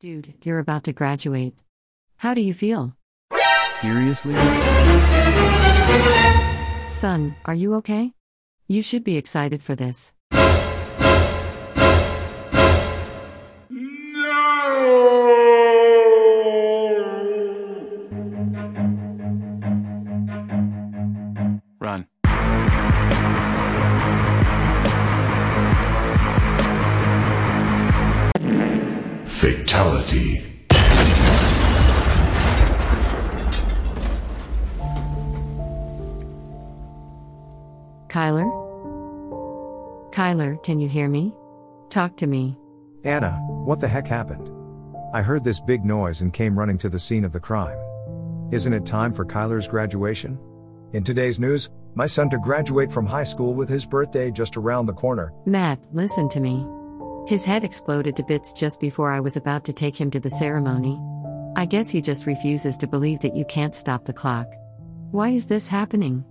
Dude, you're about to graduate. How do you feel? Seriously? Son, are you okay? You should be excited for this. No! Run. Fatality. Kyler? Kyler, can you hear me? Talk to me. Anna, what the heck happened? I heard this big noise and came running to the scene of the crime. Isn't it time for Kyler's graduation? In today's news, my son to graduate from high school with his birthday just around the corner. Matt, listen to me. His head exploded to bits just before I was about to take him to the ceremony. I guess he just refuses to believe that you can't stop the clock. Why is this happening?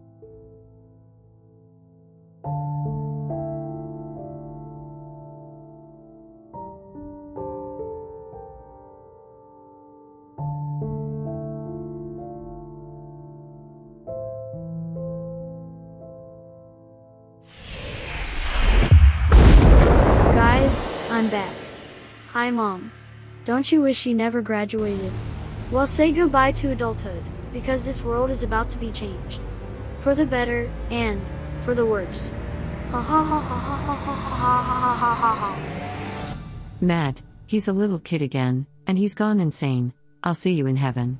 I'm back. Hi, Mom. Don't you wish you never graduated? Well, say goodbye to adulthood, because this world is about to be changed. For the better, and for the worse. Ha ha ha ha ha ha ha ha ha ha ha. Matt, he's a little kid again, and he's gone insane. I'll see you in heaven.